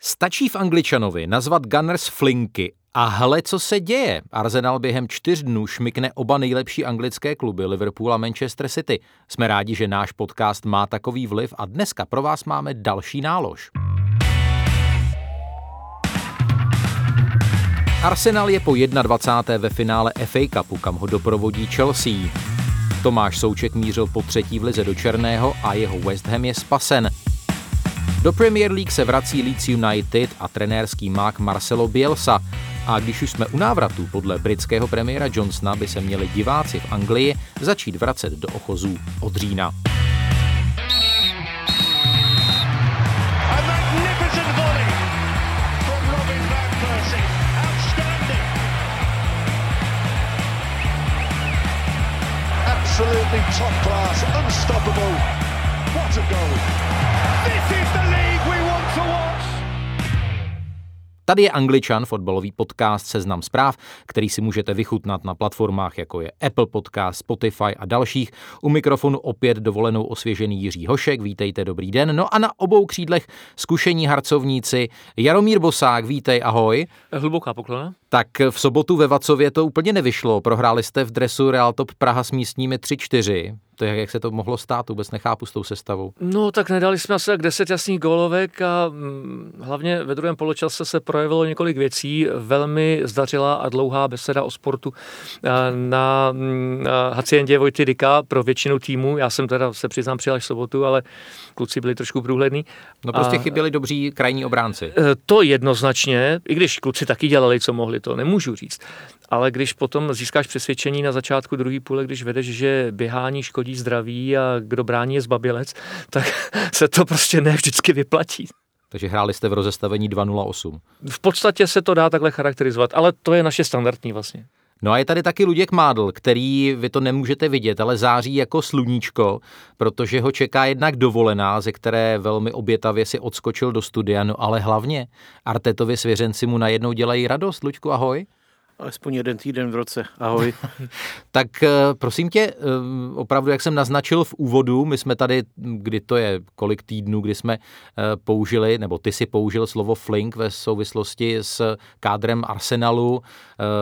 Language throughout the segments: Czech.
Stačí v Angličanovi nazvat Gunners flinky a hle, co se děje. Arsenal během čtyř dnů šmikne oba nejlepší anglické kluby Liverpool a Manchester City. Jsme rádi, že náš podcast má takový vliv a dneska pro vás máme další nálož. Arsenal je po 21. ve finále FA Cupu, kam ho doprovodí Chelsea. Tomáš Souček mířil po třetí v lize do Černého a jeho West Ham je spasen. Do Premier League se vrací Leeds United a trenérský mák Marcelo Bielsa. A když už jsme u návratu, podle britského premiéra Johnsona by se měli diváci v Anglii začít vracet do ochozů od října. Absolutely top class, unstoppable. What a goal! Tady je Angličan, fotbalový podcast Seznam zpráv, který si můžete vychutnat na platformách jako je Apple Podcast, Spotify a dalších. U mikrofonu opět dovolenou osvěžený Jiří Hošek, vítejte, dobrý den. No a na obou křídlech zkušení harcovníci Jaromír Bosák, vítej, ahoj. Hluboká poklona. Tak v sobotu ve Vacově to úplně nevyšlo. Prohráli jste v dresu Real Top Praha s místními 3-4 to je, jak se to mohlo stát, vůbec nechápu s tou sestavou. No tak nedali jsme asi tak 10 jasných gólovek a mm, hlavně ve druhém poločase se projevilo několik věcí. Velmi zdařila a dlouhá beseda o sportu na, mm, na Haciendě Vojty Dika pro většinu týmu. Já jsem teda se přiznám přijel až sobotu, ale kluci byli trošku průhlední. No prostě a, chyběli dobří krajní obránci. E, to jednoznačně, i když kluci taky dělali, co mohli, to nemůžu říct ale když potom získáš přesvědčení na začátku druhé půle, když vedeš, že běhání škodí zdraví a kdo brání je zbabilec, tak se to prostě ne vždycky vyplatí. Takže hráli jste v rozestavení 2.08. V podstatě se to dá takhle charakterizovat, ale to je naše standardní vlastně. No a je tady taky Luděk Mádl, který vy to nemůžete vidět, ale září jako sluníčko, protože ho čeká jednak dovolená, ze které velmi obětavě si odskočil do studia, no ale hlavně Artetovi svěřenci mu najednou dělají radost. Luďku, ahoj. Alespoň jeden týden v roce. Ahoj. tak eh, prosím tě, eh, opravdu, jak jsem naznačil v úvodu, my jsme tady, kdy to je, kolik týdnů, kdy jsme eh, použili, nebo ty si použil slovo flink ve souvislosti s kádrem Arsenalu.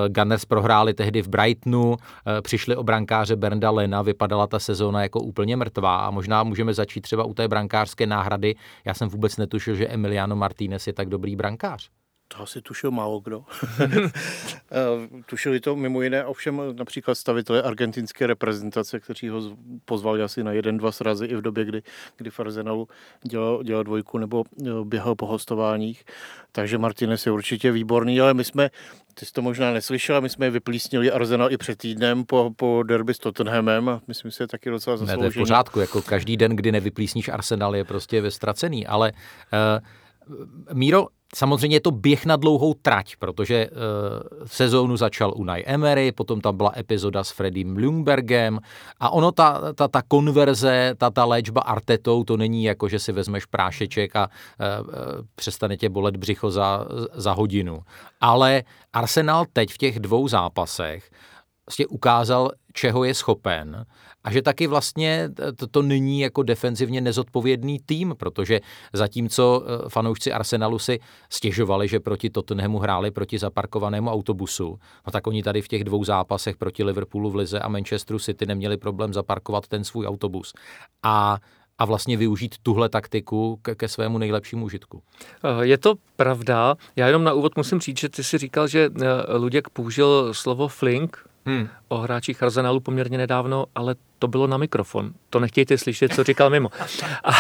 Gunners prohráli tehdy v Brightonu, přišli o brankáře Bernda Lena, vypadala ta sezóna jako úplně mrtvá a možná můžeme začít třeba u té brankářské náhrady. Já jsem vůbec netušil, že Emiliano Martinez je tak dobrý brankář. To asi tušil málo kdo. Eh, tušili to mimo jiné ovšem například stavitelé argentinské reprezentace, kteří ho pozvali asi na jeden, dva srazy i v době, kdy, kdy v Arsenalu dělal, dělal dvojku nebo eh, běhal po hostováních. Takže Martinez je určitě výborný, ale my jsme, ty jsi to možná neslyšel, my jsme vyplísnili Arsenal i před týdnem po, po derby s Tottenhamem a myslím si, že taky docela zasloužený. Ne, to je v pořádku, jako každý den, kdy nevyplísníš Arsenal je prostě ve ztracený, ale uh, Míro, Samozřejmě je to běh na dlouhou trať, protože uh, sezónu začal Unai Emery, potom tam byla epizoda s Freddym Ljungbergem a ono, ta, ta, ta konverze, ta, ta léčba artetou, to není jako, že si vezmeš prášeček a uh, přestane tě bolet břicho za, za hodinu. Ale Arsenal teď v těch dvou zápasech vlastně ukázal, čeho je schopen a že taky vlastně to, to není jako defenzivně nezodpovědný tým, protože zatímco eh, fanoušci Arsenalu si stěžovali, že proti Tottenhamu hráli proti zaparkovanému autobusu, no tak oni tady v těch dvou zápasech proti Liverpoolu v Lize a Manchesteru City neměli problém zaparkovat ten svůj autobus. A a vlastně využít tuhle taktiku ke, ke svému nejlepšímu užitku. Eh, je to pravda. Já jenom na úvod musím říct, že ty si říkal, že eh, Luděk použil slovo flink hmm. o hráčích Arsenalu poměrně nedávno, ale to bylo na mikrofon. To nechtějte slyšet, co říkal mimo. A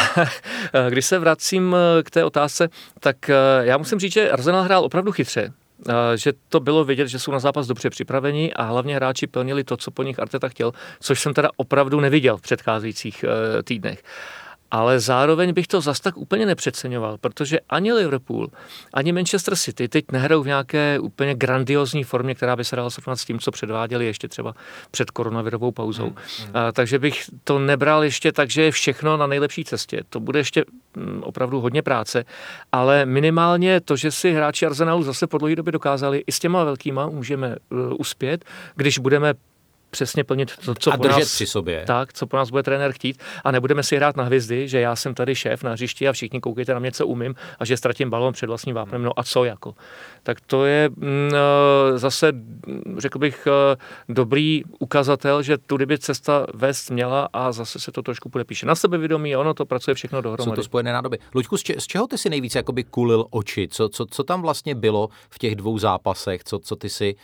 když se vracím k té otázce, tak eh, já musím říct, že Arsenal hrál opravdu chytře eh, že to bylo vidět, že jsou na zápas dobře připraveni a hlavně hráči plnili to, co po nich Arteta chtěl, což jsem teda opravdu neviděl v předcházejících týdnech ale zároveň bych to zas tak úplně nepřeceňoval, protože ani Liverpool, ani Manchester City teď nehrajou v nějaké úplně grandiozní formě, která by se dala srovnat s tím, co předváděli ještě třeba před koronavirovou pauzou. Hmm, hmm. A, takže bych to nebral ještě tak, že je všechno na nejlepší cestě. To bude ještě mm, opravdu hodně práce, ale minimálně to, že si hráči Arsenalu zase po dlouhé době dokázali, i s těma velkýma můžeme uh, uspět, když budeme přesně plnit to, co a po držet nás, při sobě. Tak, co po nás bude trenér chtít a nebudeme si hrát na hvězdy, že já jsem tady šéf na hřišti a všichni koukejte na mě, co umím a že ztratím balón před vlastním vápnem, no a co jako. Tak to je mm, eh, zase, řekl bych, eh, dobrý ukazatel, že tu kdyby cesta vést měla a zase se to trošku podepíše na sebevědomí, ono to pracuje všechno dohromady. Jsou to spojené nádoby. Luďku, z, če- z čeho ty si nejvíce jakoby kulil oči? Co, co, co tam vlastně bylo v těch dvou zápasech? Co, co ty si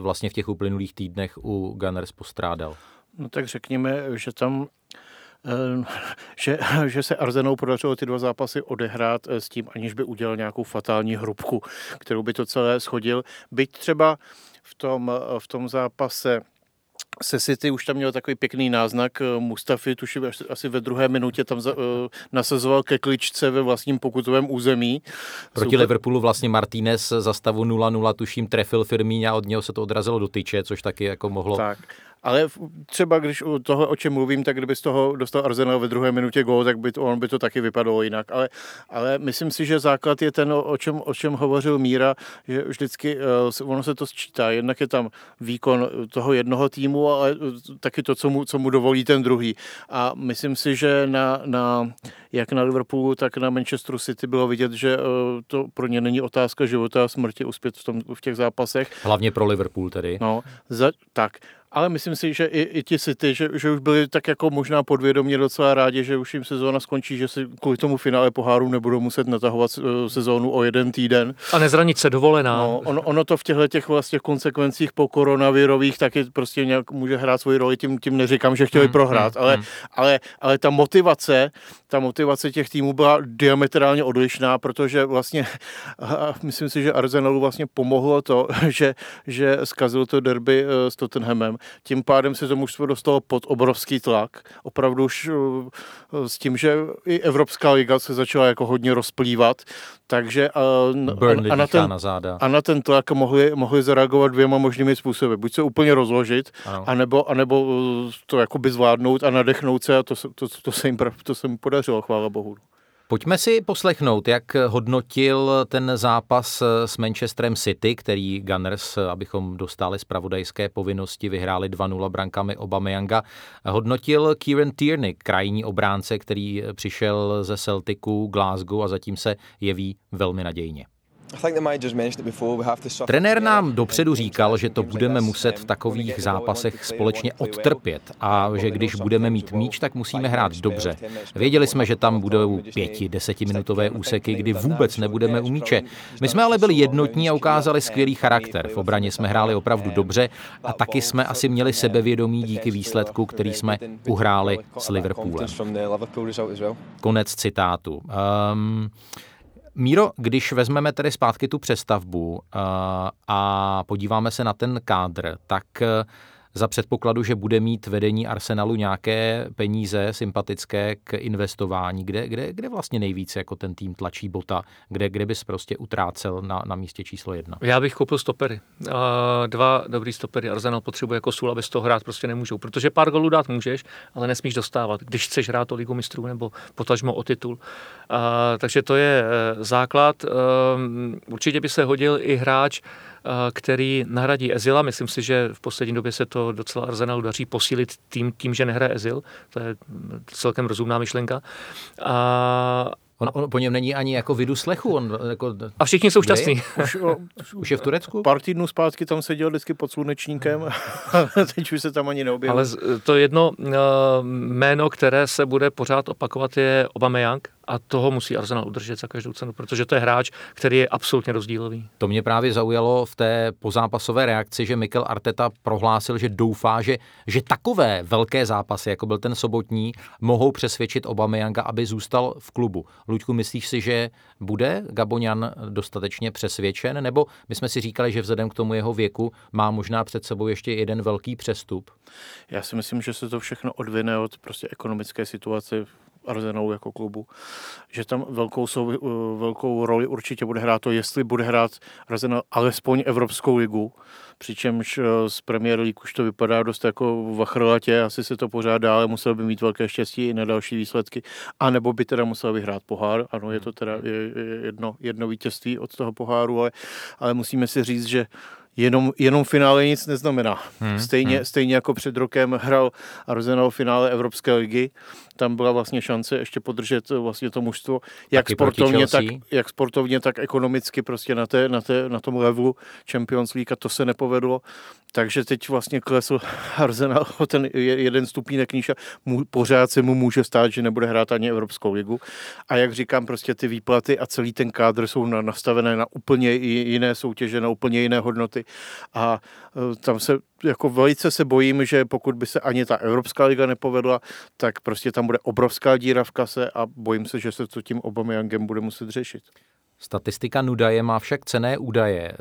vlastně v těch uplynulých týdnech u Gunners postrádal? No tak řekněme, že tam že, že se Arzenou podařilo ty dva zápasy odehrát s tím, aniž by udělal nějakou fatální hrubku, kterou by to celé schodil. Byť třeba v tom, v tom zápase se City už tam měl takový pěkný náznak. Mustafi, tuším, asi ve druhé minutě tam za, uh, nasazoval ke kličce ve vlastním pokutovém území. Proti Super. Liverpoolu vlastně Martinez za stavu 0-0, tuším, trefil Firmín a od něho se to odrazilo do tyče, což taky jako mohlo... Tak. Ale třeba když u toho, o čem mluvím, tak kdyby z toho dostal Arsenal ve druhé minutě gól, tak by to, on by to taky vypadalo jinak. Ale, ale myslím si, že základ je ten, o čem, o čem hovořil Míra, že vždycky uh, ono se to sčítá. Jednak je tam výkon toho jednoho týmu, ale taky to, co mu, co mu dovolí ten druhý. A myslím si, že na, na, jak na Liverpoolu, tak na Manchesteru City bylo vidět, že to pro ně není otázka života a smrti uspět v, tom, v těch zápasech. Hlavně pro Liverpool tedy. No, za, tak. Ale myslím si, že i, i ti City, že, že už byli tak jako možná podvědomě docela rádi, že už jim sezóna skončí, že si kvůli tomu finále poháru nebudou muset natahovat eh, sezónu o jeden týden. A nezranit se dovolená. No, ono, ono to v těchto těch vlastně konsekvencích po koronavirových taky prostě nějak může hrát svoji roli, tím, tím neříkám, že chtěli mm, prohrát, mm, ale, mm. Ale, ale ta motivace, ta motivace těch týmů byla diametrálně odlišná, protože vlastně myslím si, že Arsenalu vlastně pomohlo to, že, že zkazil to derby eh, s Tottenhamem, tím pádem se to mužstvo dostalo pod obrovský tlak. Opravdu už eh, s tím, že i Evropská liga se začala jako hodně rozplývat, takže a, a, na, ten, na záda. a na ten tlak mohli, mohli zareagovat dvěma možnými způsoby. Buď se úplně rozložit, ano. anebo, anebo eh, to jakoby zvládnout a nadechnout se a to, to, to, to, se, jim, to se jim podařilo, chvála bohu. Pojďme si poslechnout, jak hodnotil ten zápas s Manchesterem City, který Gunners, abychom dostali zpravodajské povinnosti, vyhráli 2-0 brankami Obameyanga. Hodnotil Kieran Tierney, krajní obránce, který přišel ze Celticu, Glasgow a zatím se jeví velmi nadějně. Trenér nám dopředu říkal, že to budeme muset v takových zápasech společně odtrpět a že když budeme mít míč, tak musíme hrát dobře. Věděli jsme, že tam budou pěti, desetiminutové úseky, kdy vůbec nebudeme u míče. My jsme ale byli jednotní a ukázali skvělý charakter. V obraně jsme hráli opravdu dobře a taky jsme asi měli sebevědomí díky výsledku, který jsme uhráli s Liverpoolem. Konec citátu. Um, Míro, když vezmeme tedy zpátky tu přestavbu uh, a podíváme se na ten kádr, tak uh, za předpokladu, že bude mít vedení Arsenalu nějaké peníze sympatické k investování, kde, kde, kde vlastně nejvíce jako ten tým tlačí bota, kde, kde bys prostě utrácel na, na místě číslo jedna? Já bych koupil stopery. Dva dobrý stopery. Arsenal potřebuje jako sůl, aby z toho hrát prostě nemůžou, protože pár golů dát můžeš, ale nesmíš dostávat, když chceš hrát o ligu mistrů nebo potažmo o titul. Takže to je uh, základ. Uh, určitě by se hodil i hráč, který nahradí Ezila. Myslím si, že v poslední době se to docela Arsenalu daří posílit tým tím, že nehraje Ezil. To je celkem rozumná myšlenka. A, On, on po něm není ani jako vidu slechu. On, jako, a všichni jsou šťastní. Už, už je v Turecku? Pár týdnů zpátky tam seděl vždycky pod slunečníkem. Teď už se tam ani neobjevil. Ale to jedno uh, jméno, které se bude pořád opakovat, je Aubameyang a toho musí Arsenal udržet za každou cenu, protože to je hráč, který je absolutně rozdílový. To mě právě zaujalo v té pozápasové reakci, že Mikel Arteta prohlásil, že doufá, že, že takové velké zápasy, jako byl ten sobotní, mohou přesvědčit Obameyanga, aby zůstal v klubu. Luďku, myslíš si, že bude Gabonian dostatečně přesvědčen, nebo my jsme si říkali, že vzhledem k tomu jeho věku má možná před sebou ještě jeden velký přestup? Já si myslím, že se to všechno odvine od prostě ekonomické situace Arsenalu jako klubu, že tam velkou, sou, eh, velkou roli určitě bude hrát to, jestli bude hrát Arsenal alespoň Evropskou ligu, přičemž eh, z Premier League už to vypadá dost jako vachrlatě, asi se to pořád dále, musel by mít velké štěstí i na další výsledky, a nebo by teda musel vyhrát pohár, ano, je to teda jedno, jedno vítězství od toho poháru, ale, ale musíme si říct, že jenom, jenom finále nic neznamená. Hmm. Stejně, hmm. stejně jako před rokem hrál Arsenal finále Evropské ligy, tam byla vlastně šance ještě podržet vlastně to mužstvo, jak sportovně, tak, jak sportovně, tak ekonomicky prostě na, té, na, té, na tom levelu Champions League a to se nepovedlo. Takže teď vlastně klesl Arsenal o ten jeden stupínek níž a mu, pořád se mu může stát, že nebude hrát ani Evropskou ligu. A jak říkám, prostě ty výplaty a celý ten kádr jsou na, nastavené na úplně jiné soutěže, na úplně jiné hodnoty. A e, tam se jako velice se bojím, že pokud by se ani ta Evropská liga nepovedla, tak prostě tam bude obrovská díra v kase a bojím se, že se to tím Yangem bude muset řešit. Statistika Nudaje má však cené údaje. E,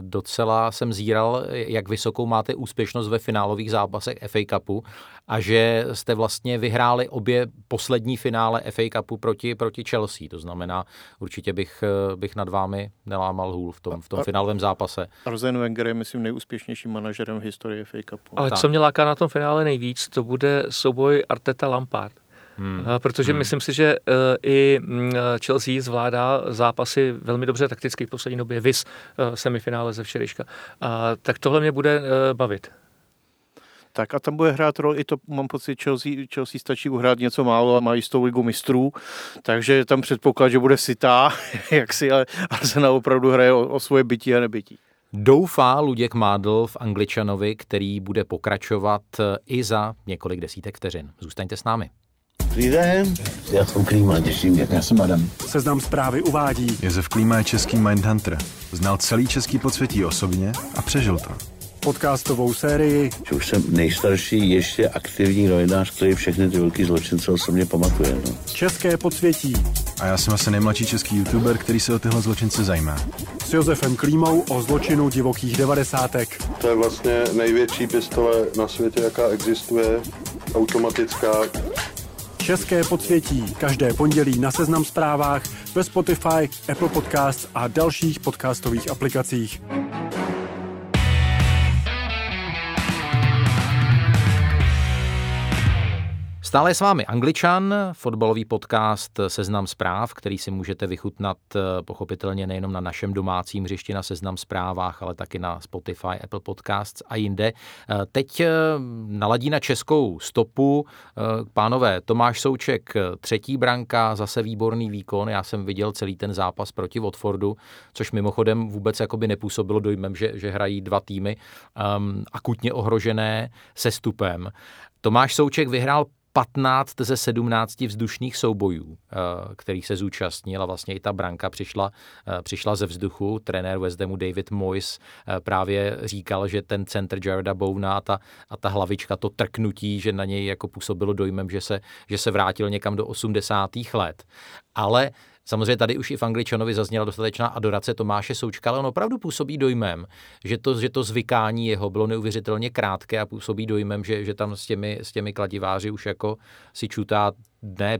docela jsem zíral, jak vysokou máte úspěšnost ve finálových zápasech FA Cupu a že jste vlastně vyhráli obě poslední finále FA Cupu proti, proti Chelsea. To znamená, určitě bych, e, bych nad vámi nelámal hůl v tom, v tom finálovém zápase. Arsene Wenger je, myslím, nejúspěšnějším manažerem v historii FA Cupu. Ale tak. co mě láká na tom finále nejvíc, to bude souboj Arteta Lampard. Hmm. Protože hmm. myslím si, že uh, i mm, Chelsea zvládá zápasy velmi dobře takticky v poslední době, vys uh, semifinále ze včerejška. Uh, tak tohle mě bude uh, bavit. Tak a tam bude hrát roli, i to mám pocit, Chelsea, Chelsea stačí uhrát něco málo a mají s tou ligu mistrů, takže tam předpoklad, že bude sitá, jak si, ale Arsenal opravdu hraje o, o svoje bytí a nebytí. Doufá Luděk Mádl v Angličanovi, který bude pokračovat i za několik desítek vteřin. Zůstaňte s námi. Dobrý den, já jsem Klíma, těším mě. Já jsem Adam. Seznam zprávy uvádí. Josef Klíma je český Mindhunter. Znal celý český podsvětí osobně a přežil to. Podcastovou sérii. Že už jsem nejstarší ještě aktivní novinář, který všechny ty velký zločince osobně pamatuje. No. České podsvětí. A já jsem asi nejmladší český youtuber, který se o tyhle zločince zajímá. S Josefem Klímou o zločinu divokých devadesátek. To je vlastně největší pistole na světě, jaká existuje. Automatická, České podsvětí. Každé pondělí na Seznam zprávách, ve Spotify, Apple Podcasts a dalších podcastových aplikacích. Stále je s vámi Angličan, fotbalový podcast Seznam zpráv, který si můžete vychutnat eh, pochopitelně nejenom na našem domácím hřišti na Seznam zprávách, ale taky na Spotify, Apple Podcasts a jinde. Eh, teď eh, naladí na českou stopu pánové Tomáš Souček, třetí branka, zase výborný výkon. Já jsem viděl celý ten zápas proti Watfordu, což mimochodem vůbec jakoby nepůsobilo dojmem, že, že hrají dva týmy um, akutně ohrožené sestupem. Tomáš Souček vyhrál 15 ze 17 vzdušných soubojů, eh, kterých se zúčastnil a vlastně i ta branka přišla, eh, přišla ze vzduchu. Trenér West Hamu David Moyes eh, právě říkal, že ten centr Jareda Bowna a ta, a ta hlavička, to trknutí, že na něj jako působilo dojmem, že se, že se vrátil někam do 80. let. Ale Samozřejmě tady už i v Angličanovi zazněla dostatečná adorace Tomáše Součka, ale on opravdu působí dojmem, že to, že to zvykání jeho bylo neuvěřitelně krátké a působí dojmem, že, že tam s těmi, s těmi kladiváři už jako si čutá ne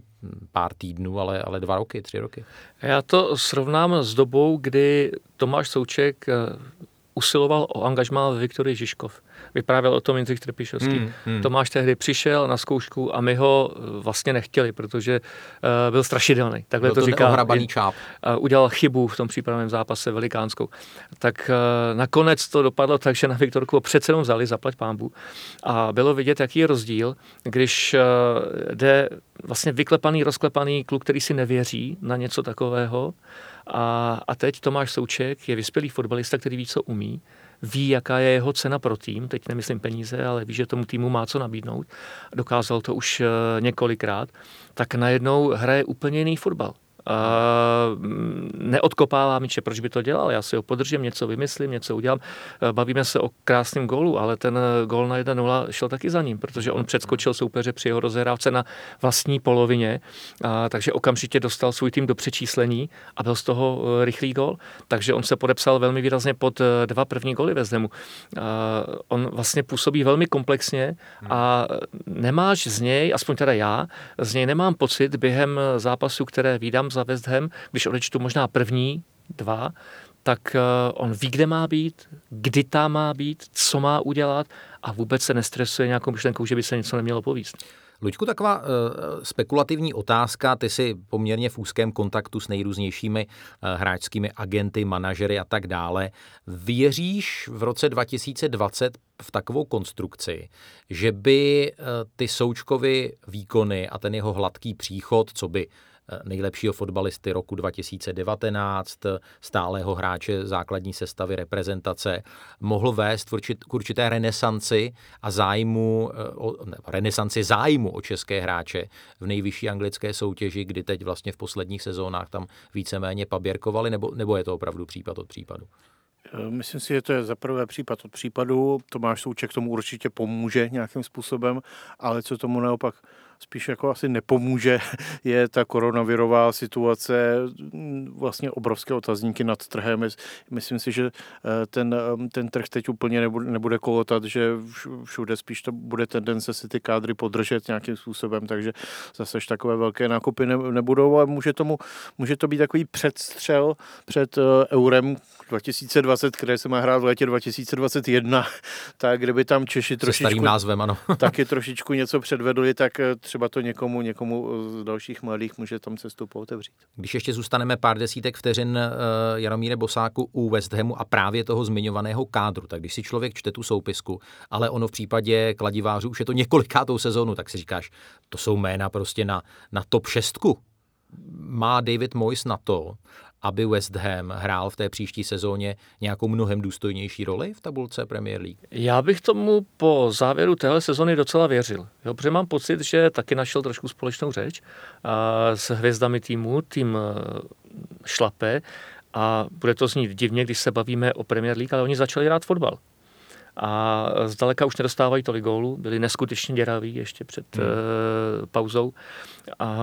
pár týdnů, ale, ale dva roky, tři roky. Já to srovnám s dobou, kdy Tomáš Souček eh, usiloval o angažmá ve Viktorii Žižkov vyprávěl o tom Jindřich Trpišovský. Hmm, hmm. Tomáš tehdy přišel na zkoušku a my ho eh, vlastně nechtěli, protože uh, byl strašidelný. Takhle byl to, to říká. čáp. Uh, udělal chybu v tom přípravném zápase velikánskou. Tak uh, nakonec to dopadlo tak, že na Viktorku ho přece jenom vzali, zaplať pámbu. A bylo vidět, jaký je rozdíl, když uh, jde vlastně vyklepaný, rozklepaný kluk, který si nevěří na něco takového. A, a teď Tomáš Souček je vyspělý fotbalista, který ví, co umí ví, jaká je jeho cena pro tým, teď nemyslím peníze, ale ví, že tomu týmu má co nabídnout, dokázal to už eh, několikrát, tak najednou hraje úplně jiný fotbal. Mm, neodkopává míče, proč by to dělal? Já si ho podržím, něco vymyslím, něco udělám. Eh, bavíme se o krásném gólu, ale ten eh, gól na 1-0 šel taky za ním, protože on předskočil soupeře při jeho rozehrávce na vlastní polovině, a, takže okamžitě dostal svůj tým do přečíslení a byl z toho eh, rychlý gól. Takže on se podepsal velmi výrazně pod dva první góly ve Zdemu. On vlastně působí velmi komplexně a nemáš z něj, aspoň teda já, z něj nemám pocit během zápasu, které vydám za West Ham, když odečtu možná první dva, tak eh, on ví, kde má být, kdy tam má být, co má udělat a vůbec se nestresuje nějakou myšlenkou, že by se něco nemělo povíst. Luďku, taková uh, spekulativní otázka, ty jsi poměrně v úzkém kontaktu s nejrůznějšími uh, hráčskými agenty, manažery a tak dále. Věříš v roce 2020 v takovou konstrukci, že by uh, ty Součkovy výkony a ten jeho hladký příchod, co by nejlepšího fotbalisty roku 2019, stálého hráče základní sestavy reprezentace, mohl vést k určité renesanci a zájmu, eh, ne, renesanci zájmu o české hráče v nejvyšší anglické soutěži, kdy teď vlastně v posledních sezónách tam víceméně paběrkovali, nebo, nebo je to opravdu případ od případu? Eh, myslím si, že to je za prvé případ od případu. Tomáš Souček tomu určitě pomůže nějakým způsobem, ale co tomu naopak spíš jako asi nepomůže, je ta koronavirová situace, mm, vlastně obrovské otazníky nad trhem. Myslím si, že eh, ten, eh, ten trh teď úplně nebude, nebude kolotat, že všude spíš to bude tendence si ty kádry podržet nějakým způsobem, takže zase takové velké nákupy nebudou, ale může, tomu, může to být takový předstřel před eurem 2020, které se má hrát v létě 2021, tak kdyby tam Češi trošičku... starým názvem, ano. taky trošičku něco předvedli, tak třeba to někomu, někomu z dalších mladých může tam cestu pootevřít. Když ještě zůstaneme pár desítek vteřin eh, Jaromíre Bosáku u West Hamu a právě toho zmiňovaného kádru, tak když si člověk čte tu soupisku, ale ono v případě kladivářů už je to několikátou sezónu, tak si říkáš, to jsou jména prostě na, na top šestku. Má David Moyes na to, aby West Ham hrál v té příští sezóně nějakou mnohem důstojnější roli v tabulce Premier League? Já bych tomu po závěru téhle sezony docela věřil. Jo, protože mám pocit, že taky našel trošku společnou řeč a s hvězdami týmu. Tým eh, šlape a bude to znít divně, když se bavíme o Premier League, ale oni začali hrát fotbal a zdaleka už nedostávají tolik gólů, byli neskutečně děraví ještě před hmm. uh, pauzou a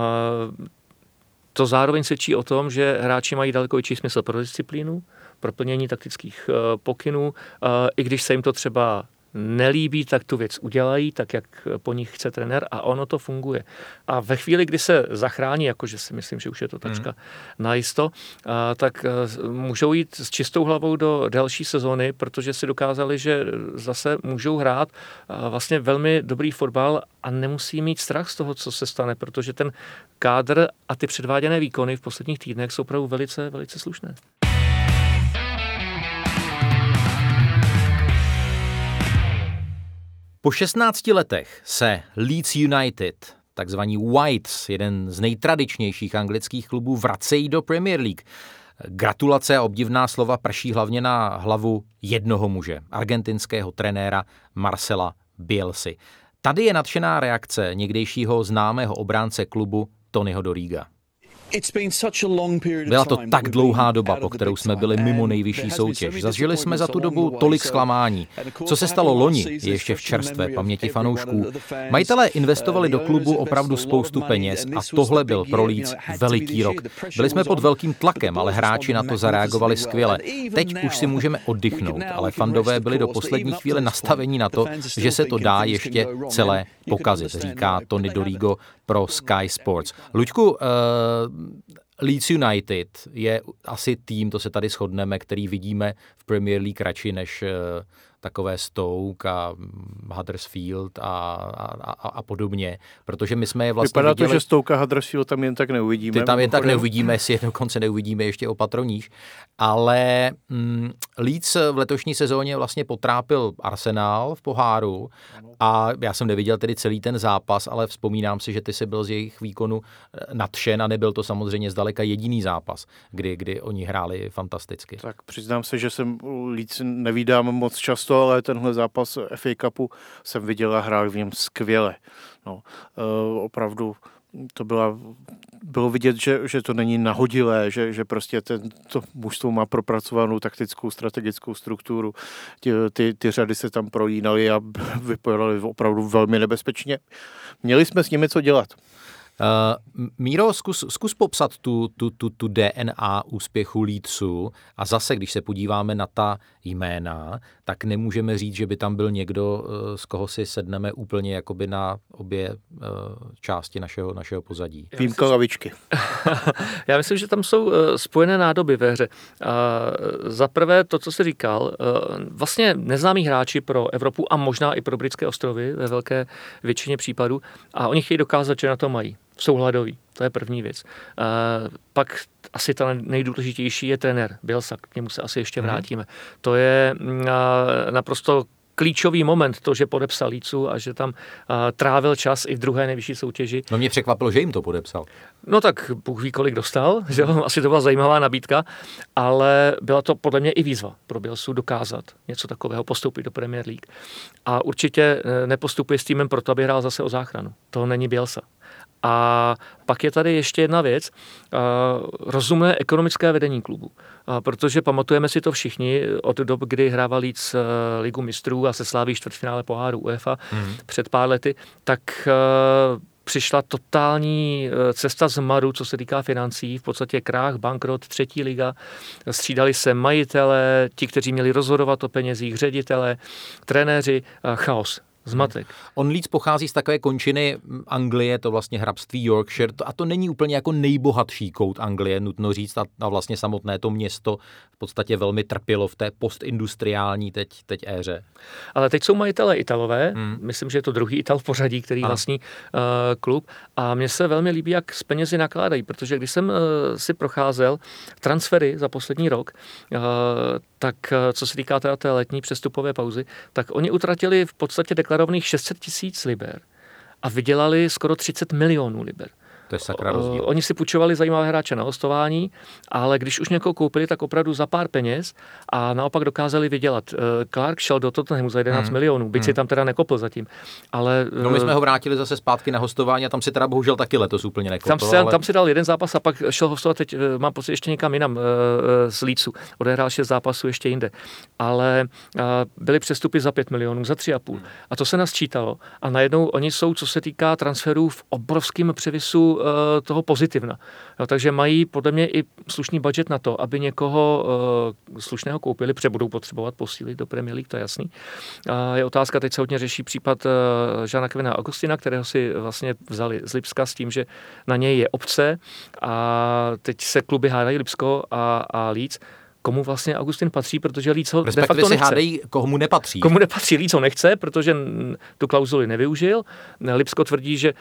to zároveň svědčí o tom, že hráči mají daleko větší smysl pro disciplínu, pro plnění taktických eh, pokynů, eh, i když se jim to třeba nelíbí, tak tu věc udělají, tak jak po nich chce trenér a ono to funguje. A ve chvíli, kdy se zachrání, jakože si myslím, že už je to tačka mm. najisto, tak e, můžou jít s čistou hlavou do další sezóny, protože si dokázali, že zase můžou hrát vlastně velmi dobrý fotbal a nemusí mít strach z toho, co se stane, protože ten kádr a ty předváděné výkony v posledních týdnech jsou opravdu velice, velice slušné. Po 16 letech se Leeds United, takzvaný Whites, jeden z nejtradičnějších anglických klubů, vracejí do Premier League. Gratulace a obdivná slova prší hlavně na hlavu jednoho muže, argentinského trenéra Marcela Bielsy. Tady je nadšená reakce někdejšího známého obránce klubu Tonyho Doriga. Byla to tak dlouhá doba, po kterou jsme byli mimo nejvyšší soutěž. Zažili jsme za tu dobu tolik zklamání. Co se stalo loni, je ještě v čerstvé paměti fanoušků. Majitelé investovali do klubu opravdu spoustu peněz a tohle byl pro Leeds veliký rok. Byli jsme pod velkým tlakem, ale hráči na to zareagovali skvěle. Teď už si můžeme oddychnout, ale fandové byli do poslední chvíle nastavení na to, že se to dá ještě celé pokazit, říká Tony Dorigo pro Sky Sports. Luďku, uh, Leeds United je asi tým, to se tady shodneme, který vidíme v Premier League radši než uh, takové Stoke a Huddersfield a, a, a, a podobně, protože my jsme je vlastně Vypadá viděli, to, že Stoke a Huddersfield tam jen tak neuvidíme. Ty tam jen tak neuvidíme, jestli dokonce neuvidíme ještě opatroníž, ale mm, Leeds v letošní sezóně vlastně potrápil Arsenal v poháru a já jsem neviděl tedy celý ten zápas, ale vzpomínám si, že ty jsi byl z jejich výkonu eh, nadšen a nebyl to samozřejmě zdaleka jediný zápas, kdy, kdy oni hráli fantasticky. Tak přiznám se, že jsem Leeds nevídám moc často, ale tenhle zápas FA Cupu jsem viděl a hrál v něm skvěle. No, uh, opravdu to byla, bylo vidět, že, že to není nahodilé, že, že prostě ten, to mužstvo má propracovanou taktickou, strategickou strukturu. Ty, ty, ty řady se tam prolínaly a vypadaly opravdu velmi nebezpečně. Měli jsme s nimi co dělat. Uh, Míro, zkus, zkus popsat tu, tu, tu, tu DNA úspěchu Lídcu a zase, když se podíváme na ta jména, tak nemůžeme říct, že by tam byl někdo, uh, z koho si sedneme úplně jakoby na obě uh, části našeho, našeho pozadí. Výjimka lavičky. Já myslím, že tam jsou spojené nádoby ve hře. Za prvé to, co jsi říkal, vlastně neznámí hráči pro Evropu a možná i pro britské ostrovy ve velké většině případů a oni chtějí dokázat, že na to mají jsou hladový. To je první věc. Uh, pak asi ta nejdůležitější je trenér Bielsa, k němu se asi ještě mhm. vrátíme. Mm. To je uh, naprosto klíčový moment, to, že podepsal Lícu a že tam uh, trávil čas i v druhé nejvyšší soutěži. No mě překvapilo, že jim to podepsal. No tak Bůh ví, kolik dostal, že asi to byla zajímavá nabídka, ale byla to podle mě i výzva pro Bielsu dokázat něco takového, postoupit do Premier League. A určitě nepostupuje s týmem proto, aby hrál zase o záchranu. To není Bielsa. A pak je tady ještě jedna věc, rozumné ekonomické vedení klubu. Protože pamatujeme si to všichni od dob, kdy hrával Leeds ligu mistrů a se sláví čtvrtfinále poháru UEFA hmm. před pár lety, tak přišla totální cesta z Maru, co se týká financí, v podstatě krách, bankrot, třetí liga. Střídali se majitele, ti, kteří měli rozhodovat o penězích, ředitele, trenéři, chaos zmatek. On Leeds pochází z takové končiny Anglie, to vlastně hrabství Yorkshire, a to není úplně jako nejbohatší kout Anglie, nutno říct, a, a vlastně samotné to město v podstatě velmi trpělo v té postindustriální teď, teď éře. Ale teď jsou majitelé Italové, hmm. myslím, že je to druhý Ital v pořadí, který ano. vlastní uh, klub a mně se velmi líbí, jak s penězi nakládají, protože když jsem uh, si procházel transfery za poslední rok, uh, tak co se týká té letní přestupové pauzy, tak oni utratili v podstatě deklarovaných 600 tisíc liber a vydělali skoro 30 milionů liber. To je sakra rozdíl. Oni si půjčovali zajímavé hráče na hostování, ale když už někoho koupili, tak opravdu za pár peněz a naopak dokázali vydělat. Eh, Clark šel do Tottenhamu za 11 hmm. milionů, byť hmm. si tam teda nekopl zatím. Ale, no my jsme ho vrátili zase zpátky na hostování a tam si teda bohužel taky letos úplně nekopl. Tam si, ale... tam si dal jeden zápas a pak šel hostovat teď, eh, mám pocit, ještě někam jinam eh, z Lícu. Odehrál šest zápasů ještě jinde. Ale byly přestupy za 5 milionů, za 3,5. Hmm. A to se nasčítalo. A najednou oni jsou, co se týká transferů, v obrovském převisu Eh, toho pozitivna. Jo, takže mají podle mě i slušný budget na to, aby někoho uh, slušného koupili, protože budou potřebovat posílit do Premier League, to je jasný. A je otázka, teď se hodně řeší případ uh, Žána Kevina Augustina, kterého si vlastně vzali z Lipska s tím, že na něj je obce a teď se kluby hádají Lipsko a, a Leeds komu vlastně Augustin patří, protože Líc ho Respektive de facto nechce. hádají, komu nepatří. Komu nepatří, Líc ho nechce, protože tu klauzuli nevyužil. Lipsko tvrdí, že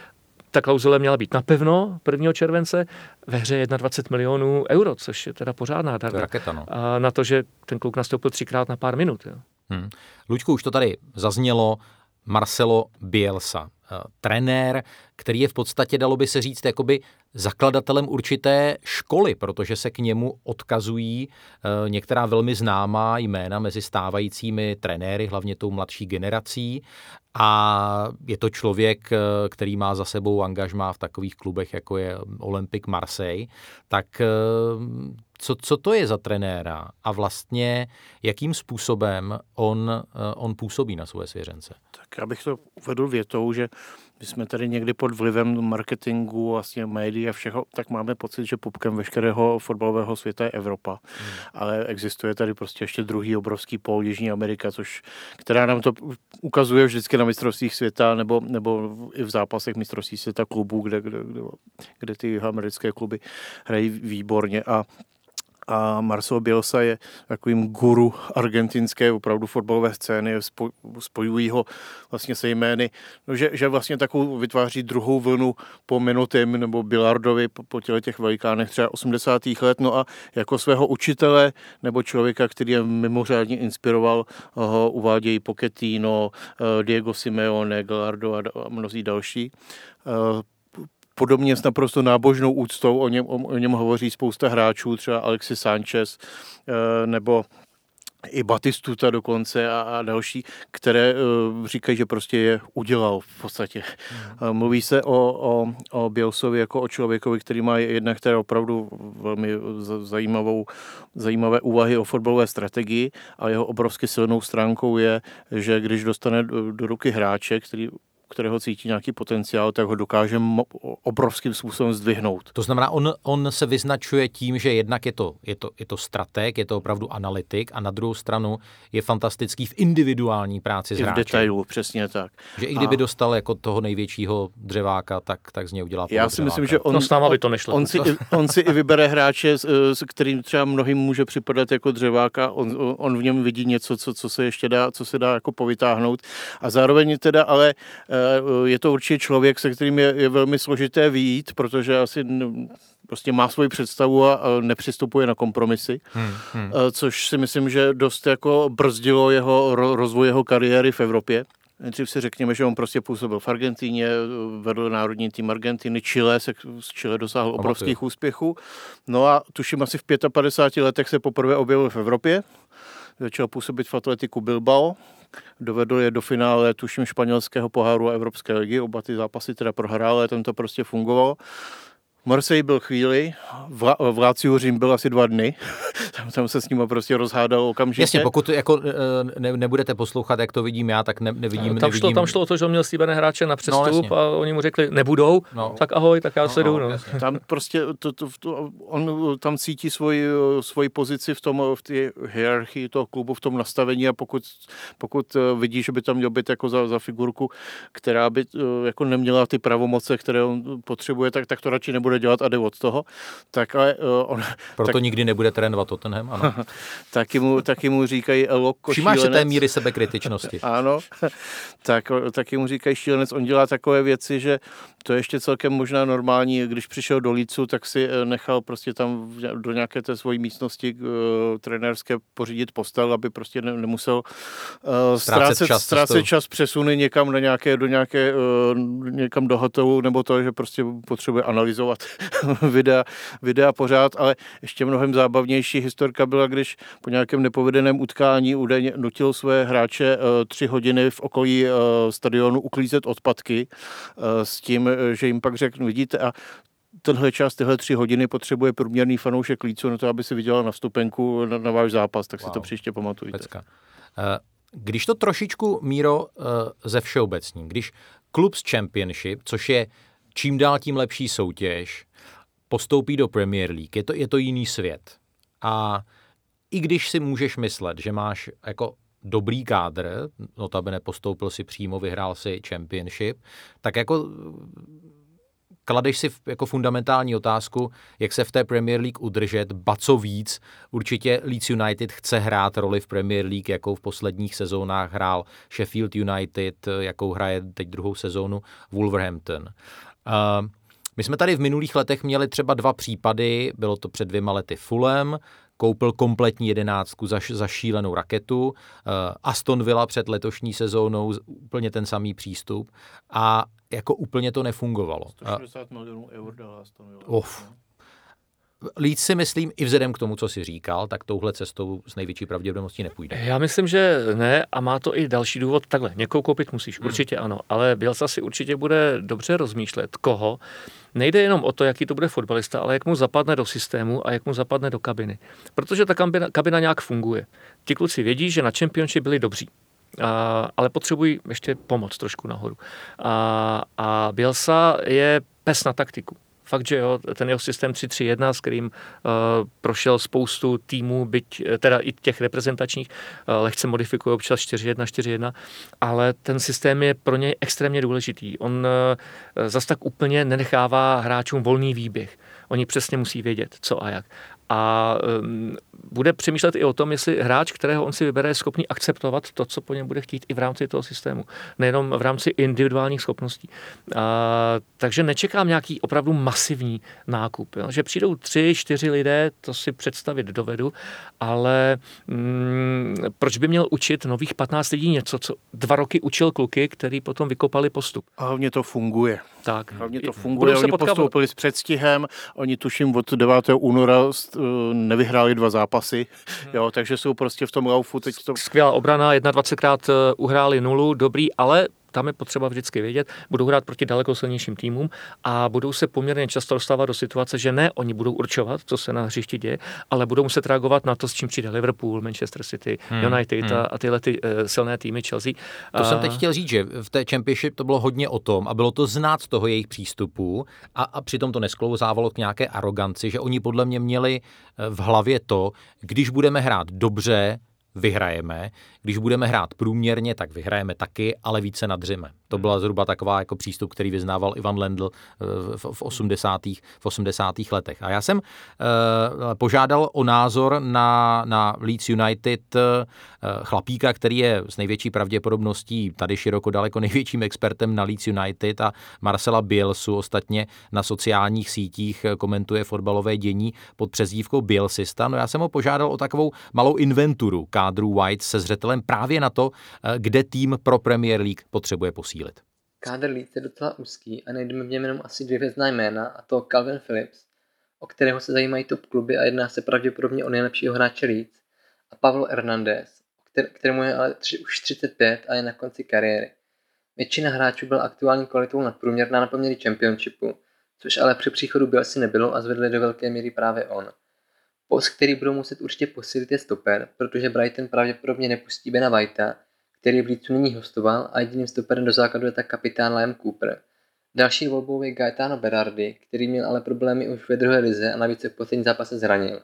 ta klauzule měla být napevno 1. července, ve hře 21 milionů euro, což je teda pořádná darda. raketa, no. A na to, že ten kluk nastoupil třikrát na pár minut. Jo. Hmm. Luďku, už to tady zaznělo, Marcelo Bielsa, trenér, který je v podstatě, dalo by se říct, jakoby zakladatelem určité školy, protože se k němu odkazují eh, některá velmi známá jména mezi stávajícími trenéry, hlavně tou mladší generací. A je to člověk, eh, který má za sebou angažmá v takových klubech, jako je Olympic Marseille. Tak co, co to je za trenéra a vlastně jakým způsobem on, on působí na svoje svěřence? Tak já bych to uvedl větou, že my jsme tady někdy pod vlivem marketingu, vlastně médií a všeho, tak máme pocit, že pupkem veškerého fotbalového světa je Evropa. Hmm. Ale existuje tady prostě ještě druhý obrovský pól Jižní Amerika, což, která nám to ukazuje vždycky na mistrovstvích světa nebo, nebo i v zápasech mistrovství světa klubů, kde, kde, kde, kde ty americké kluby hrají výborně. A a Marcelo Bielsa je takovým guru argentinské opravdu fotbalové scény, spojují ho vlastně se jmény, no, že, že vlastně takovou vytváří druhou vlnu po Minutim nebo Bilardovi po, po těle těch velikánech třeba 80. let, no a jako svého učitele nebo člověka, který je mimořádně inspiroval, ho uvádějí Pochettino, eh, Diego Simeone, Galardo a mnozí další eh, podobně s naprosto nábožnou úctou o něm, o, něm hovoří spousta hráčů, třeba Alexis Sanchez eh, nebo i Batistuta dokonce a, a další, které uh, říkají, že prostě je udělal v podstatě. Mm. Mluví se o, o, o Bielsovi jako o člověkovi, který má jednak které opravdu velmi zajímavou, zajímavé úvahy o fotbalové strategii a jeho obrovsky silnou stránkou je, že když dostane do, do ruky hráče, který kterého cítí nějaký potenciál, tak ho dokáže obrovským způsobem zdvihnout. To znamená, on, on se vyznačuje tím, že jednak je to, je, to, je to strateg, je to opravdu analytik a na druhou stranu je fantastický v individuální práci s I v detailu, přesně tak. Že i kdyby a... dostal jako toho největšího dřeváka, tak, tak z něj udělá Já si myslím, že on, no, s náma by to nešlo. On si, on si i vybere hráče, s, s kterým třeba mnohým může připadat jako dřeváka, on, on v něm vidí něco, co, co se ještě dá, co se dá jako povytáhnout a zároveň teda ale eh, je to určitě člověk, se kterým je, je velmi složité výjít, protože asi prostě má svoji představu a nepřistupuje na kompromisy, hmm, hmm. Což si myslím, že dost jako brzdilo jeho rozvoj jeho kariéry v Evropě. Nejdřív si řekněme, že on prostě působil v Argentíně, vedl národní tým Argentiny, Chile, se z Chile dosáhl obrovských úspěchů. No a tuším asi v 55 letech se poprvé objevil v Evropě. Začal působit v atletiku Bilbao, dovedl je do finále, tuším, španělského poháru a Evropské ligy. Oba ty zápasy teda prohrál, ale tam to prostě fungovalo. Marseille byl chvíli, v, v Láciu Řím byl asi dva dny, tam, tam se s ním prostě rozhádal okamžitě. Jasně, pokud jako eh, ne, nebudete poslouchat, jak to vidím já, tak ne, nevidím, no, tam, nevidím. Šlo, tam šlo o to, že on měl slíbené hráče na přestup no, a oni mu řekli, nebudou, no. tak ahoj, tak já no, se jdu. No. no. Tam prostě, to, to, to, on tam cítí svoji, svoji pozici v tom, v té hierarchii toho klubu, v tom nastavení a pokud, pokud vidí, že by tam měl být jako za, za figurku, která by jako neměla ty pravomoce, které on potřebuje, tak, tak to radši nebude nebude dělat a jde od toho, tak ale uh, on... Proto tak, nikdy nebude trénovat Tottenham, ano. taky, mu, taky mu říkají Loko Všimáš si té míry sebekritičnosti. ano, tak, taky mu říkají šílenec, on dělá takové věci, že to je ještě celkem možná normální, když přišel do Lícu, tak si eh, nechal prostě tam do nějaké té svojí místnosti uh, trenérské pořídit postel, aby prostě ne, nemusel uh, ztrácet, čas, ztrácet čas přesuny někam na nějaké, do nějaké, uh, někam do hotelu, nebo to, že prostě potřebuje analyzovat videa, videa pořád, ale ještě mnohem zábavnější historka byla, když po nějakém nepovedeném utkání údajně nutil své hráče uh, tři hodiny v okolí uh, stadionu uklízet odpadky uh, s tím, že jim pak řeknu, vidíte, a tenhle čas, tyhle tři hodiny potřebuje průměrný fanoušek lícu na to, aby si vydělal na vstupenku na, na váš zápas, tak wow. si to příště pamatujte. Pecka. Když to trošičku, Míro, ze všeobecní, když z Championship, což je čím dál tím lepší soutěž, postoupí do Premier League. Je to, je to jiný svět. A i když si můžeš myslet, že máš jako dobrý kádr, notabene postoupil si přímo, vyhrál si championship, tak jako kladeš si jako fundamentální otázku, jak se v té Premier League udržet, ba co víc, určitě Leeds United chce hrát roli v Premier League, jakou v posledních sezónách hrál Sheffield United, jakou hraje teď druhou sezónu Wolverhampton. My jsme tady v minulých letech měli třeba dva případy, bylo to před dvěma lety Fulham, koupil kompletní jedenáctku za, za šílenou raketu, uh, Aston Villa před letošní sezónou úplně ten samý přístup a jako úplně to nefungovalo. 160 milionů eur dala Aston Villa. Of, Líc si myslím, i vzhledem k tomu, co si říkal, tak touhle cestou s největší pravděpodobností nepůjde. Já myslím, že ne a má to i další důvod. Takhle, někoho koupit musíš, hmm. určitě ano, ale Bielsa si určitě bude dobře rozmýšlet, koho. Nejde jenom o to, jaký to bude fotbalista, ale jak mu zapadne do systému a jak mu zapadne do kabiny. Protože ta kabina, kabina nějak funguje. Ti kluci vědí, že na Championship byli dobří. A, ale potřebují ještě pomoc trošku nahoru. A, a Bielsa je pes na taktiku. Fakt, že jo, ten jeho systém 3-3-1, s kterým uh, prošel spoustu týmů, byť eh, teda i těch reprezentačních, uh, lehce modifikuje občas 4-1, 4-1, ale ten systém je pro něj extrémně důležitý. On uh, zas tak úplně nenechává hráčům volný výběh. Oni přesně musí vědět, co a jak. A bude přemýšlet i o tom, jestli hráč, kterého on si vybere, je schopný akceptovat to, co po něm bude chtít i v rámci toho systému. Nejenom v rámci individuálních schopností. A, takže nečekám nějaký opravdu masivní nákup. Jo? Že přijdou tři, čtyři lidé, to si představit dovedu, ale mm, proč by měl učit nových 15 lidí něco, co dva roky učil kluky, který potom vykopali postup? A hlavně to funguje. Tak. Hlavně to funguje. Oni potkávat... postoupili s předstihem, oni tuším od 9. února eh, nevyhráli dva zápasy, hmm. jo, takže jsou prostě v tom laufu teď to... Skvělá obrana, 21krát eh, uhráli nulu, dobrý, ale tam je potřeba vždycky vědět, budou hrát proti daleko silnějším týmům a budou se poměrně často dostávat do situace, že ne oni budou určovat, co se na hřišti děje, ale budou muset reagovat na to, s čím přijde Liverpool, Manchester City, hmm. United hmm. A, tyhle ty uh, silné týmy Chelsea. To a... jsem teď chtěl říct, že v té Championship to bylo hodně o tom a bylo to znát toho jejich přístupu a, a přitom to nesklouzávalo k nějaké aroganci, že oni podle mě měli eh, v hlavě to, když budeme hrát dobře, vyhrajeme. Když budeme hrát průměrně, tak vyhrajeme taky, ale více nadřeme. To byla zhruba taková jako přístup, který vyznával Ivan Lendl eh, v 80. v 80. letech. A já jsem uh, požádal o názor na, na Leeds United uh, chlapíka, který je s největší pravděpodobností tady široko daleko největším expertem na Leeds United a Marcela Bielsu ostatně na sociálních sítích komentuje fotbalové dění pod přezdívkou Bielsista. No já jsem ho požádal o takovou malou inventuru kádru White se zřetelem právě na to, kde tým pro Premier League potřebuje posílit. Kádr Leeds je docela úzký a najdeme v něm jenom asi dvě hvězdná jména, a to Calvin Phillips, o kterého se zajímají top kluby a jedná se pravděpodobně o nejlepšího hráče Leeds, a Pavlo Hernández, kterému je ale tři, už 35 a je na konci kariéry. Většina hráčů byla aktuální kvalitou nadprůměrná na poměry Championshipu, což ale při příchodu byl asi nebylo a zvedli do velké míry právě on. Post, který budou muset určitě posílit je stoper, protože Brighton pravděpodobně nepustí Bena Whitea, který v Leedsu nyní hostoval a jediným stoperem do základu je tak kapitán Liam Cooper. Další volbou je Gaetano Berardi, který měl ale problémy už ve druhé lize a navíc se v poslední zápase zranil.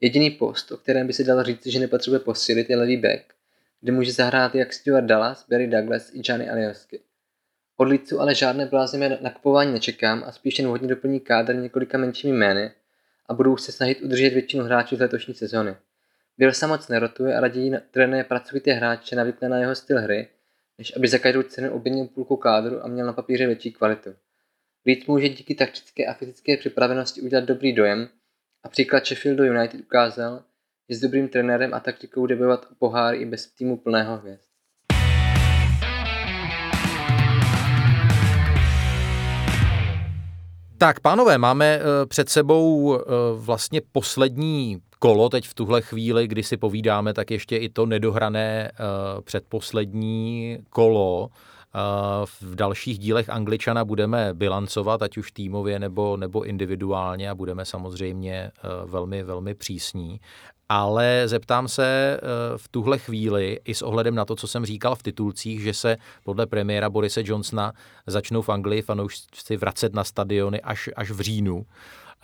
Jediný post, o kterém by se dalo říct, že nepotřebuje posílit, je levý back, kde může zahrát jak Stuart Dallas, Barry Douglas i Gianni Aliosky. Od Leedsu ale žádné bláznivé nakupování nečekám a spíše jen hodně doplní kádr několika menšími jmény a budou se snažit udržet většinu hráčů z letošní sezony. Bielsa moc nerotuje a raději trénuje pracovitě hráče navykne na jeho styl hry, než aby za každou cenu objednil půlku kádru a měl na papíře větší kvalitu. Leeds může díky taktické a fyzické připravenosti udělat dobrý dojem a příklad Sheffieldu United ukázal, že s dobrým trenérem a taktikou jde bojovat o pohár i bez týmu plného hvězd. Tak, pánové, máme eh, před sebou eh, vlastně poslední kolo teď v tuhle chvíli, kdy si povídáme, tak ještě i to nedohrané uh, předposlední kolo. V dalších dílech Angličana budeme bilancovat, ať už týmově nebo, nebo individuálně a budeme samozřejmě velmi, velmi přísní. Ale zeptám se v tuhle chvíli, i s ohledem na to, co jsem říkal v titulcích, že se podle premiéra Borise Johnsona začnou v Anglii fanoušci vracet na stadiony až, až v říjnu.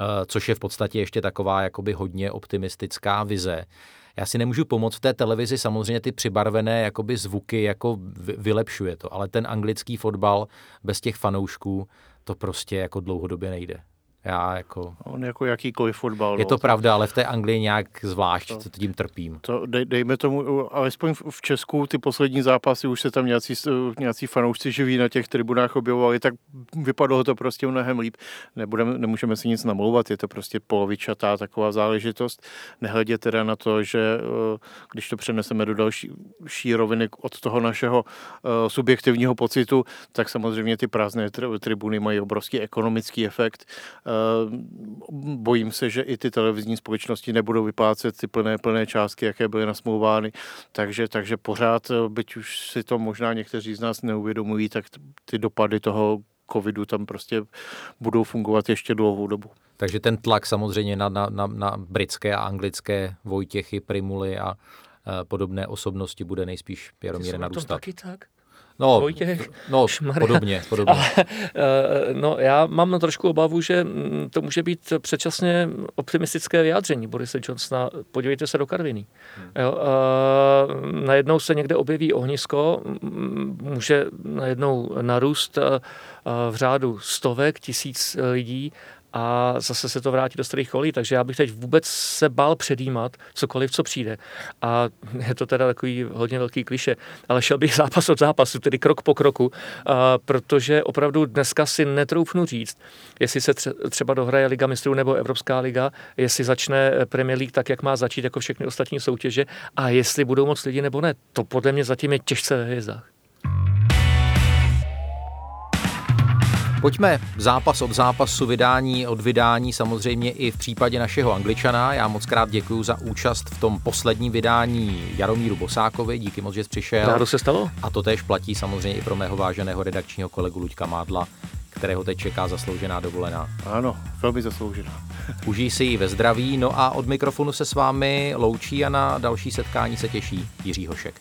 Eh, což je v podstatě ještě taková jakoby hodně optimistická vize. Já si nemůžu pomoct v té televizi, samozřejmě ty přibarvené jakoby zvuky jako vylepšuje to, ale ten anglický fotbal bez těch fanoušků to prostě jako dlouhodobě nejde. Já jako... On jako jakýkoliv fotbal. Je to no, pravda, ale v té Anglii nějak zvlášť to, tím trpím. To dej, dejme tomu, alespoň v Česku ty poslední zápasy už se tam nějací, nějací fanoušci živí na těch tribunách objevovali, tak vypadalo to prostě mnohem líp. Nebudeme, nemůžeme si nic namlouvat, je to prostě polovičatá taková záležitost. Nehledě teda na to, že eh, když to přeneseme do další roviny od toho našeho eh, subjektivního pocitu, tak samozřejmě ty prázdné tribuny mají obrovský ekonomický efekt Eh, bojím se, že i ty televizní společnosti nebudou vyplácet ty plné, plné částky, jaké byly nasmlouvány, takže, takže pořád, eh, byť už si to možná někteří z nás neuvědomují, tak ty dopady toho covidu tam prostě budou fungovat ještě dlouhou dobu. Takže ten tlak samozřejmě na, na, na, na britské a anglické Vojtěchy, Primuly a e, podobné osobnosti bude nejspíš Jaromíre narůstat. Taky tak? No, Vojtěch, no podobně, podobně. Ale, eh, no, já mám trošku obavu, že mm, to může být předčasně optimistické vyjádření Borise Johnsona. Podívejte se do Karviny. Hmm. Jo, najednou se někde objeví ohnisko, může najednou narůst eh, v řádu stovek, tisíc lidí a zase se to vrátí do starých kolí, takže já bych teď vůbec se bál předjímat cokoliv, co přijde. A je to teda takový hodně velký kliše, ale šel bych zápas od zápasu, tedy krok po kroku, a protože opravdu dneska si netroufnu říct, jestli se třeba dohraje Liga mistrů nebo Evropská liga, jestli začne Premier League tak, jak má začít jako všechny ostatní soutěže a jestli budou moc lidi nebo ne. To podle mě zatím je těžce ve hvězdách. Pojďme zápas od zápasu, vydání od vydání, samozřejmě i v případě našeho Angličana. Já moc krát děkuji za účast v tom posledním vydání Jaromíru Bosákovi, díky moc, že jsi přišel. Rádo se stalo. A to tež platí samozřejmě i pro mého váženého redakčního kolegu Luďka Mádla, kterého teď čeká zasloužená dovolená. Ano, velmi zasloužená. Užij si ji ve zdraví, no a od mikrofonu se s vámi loučí a na další setkání se těší Jiří Hošek.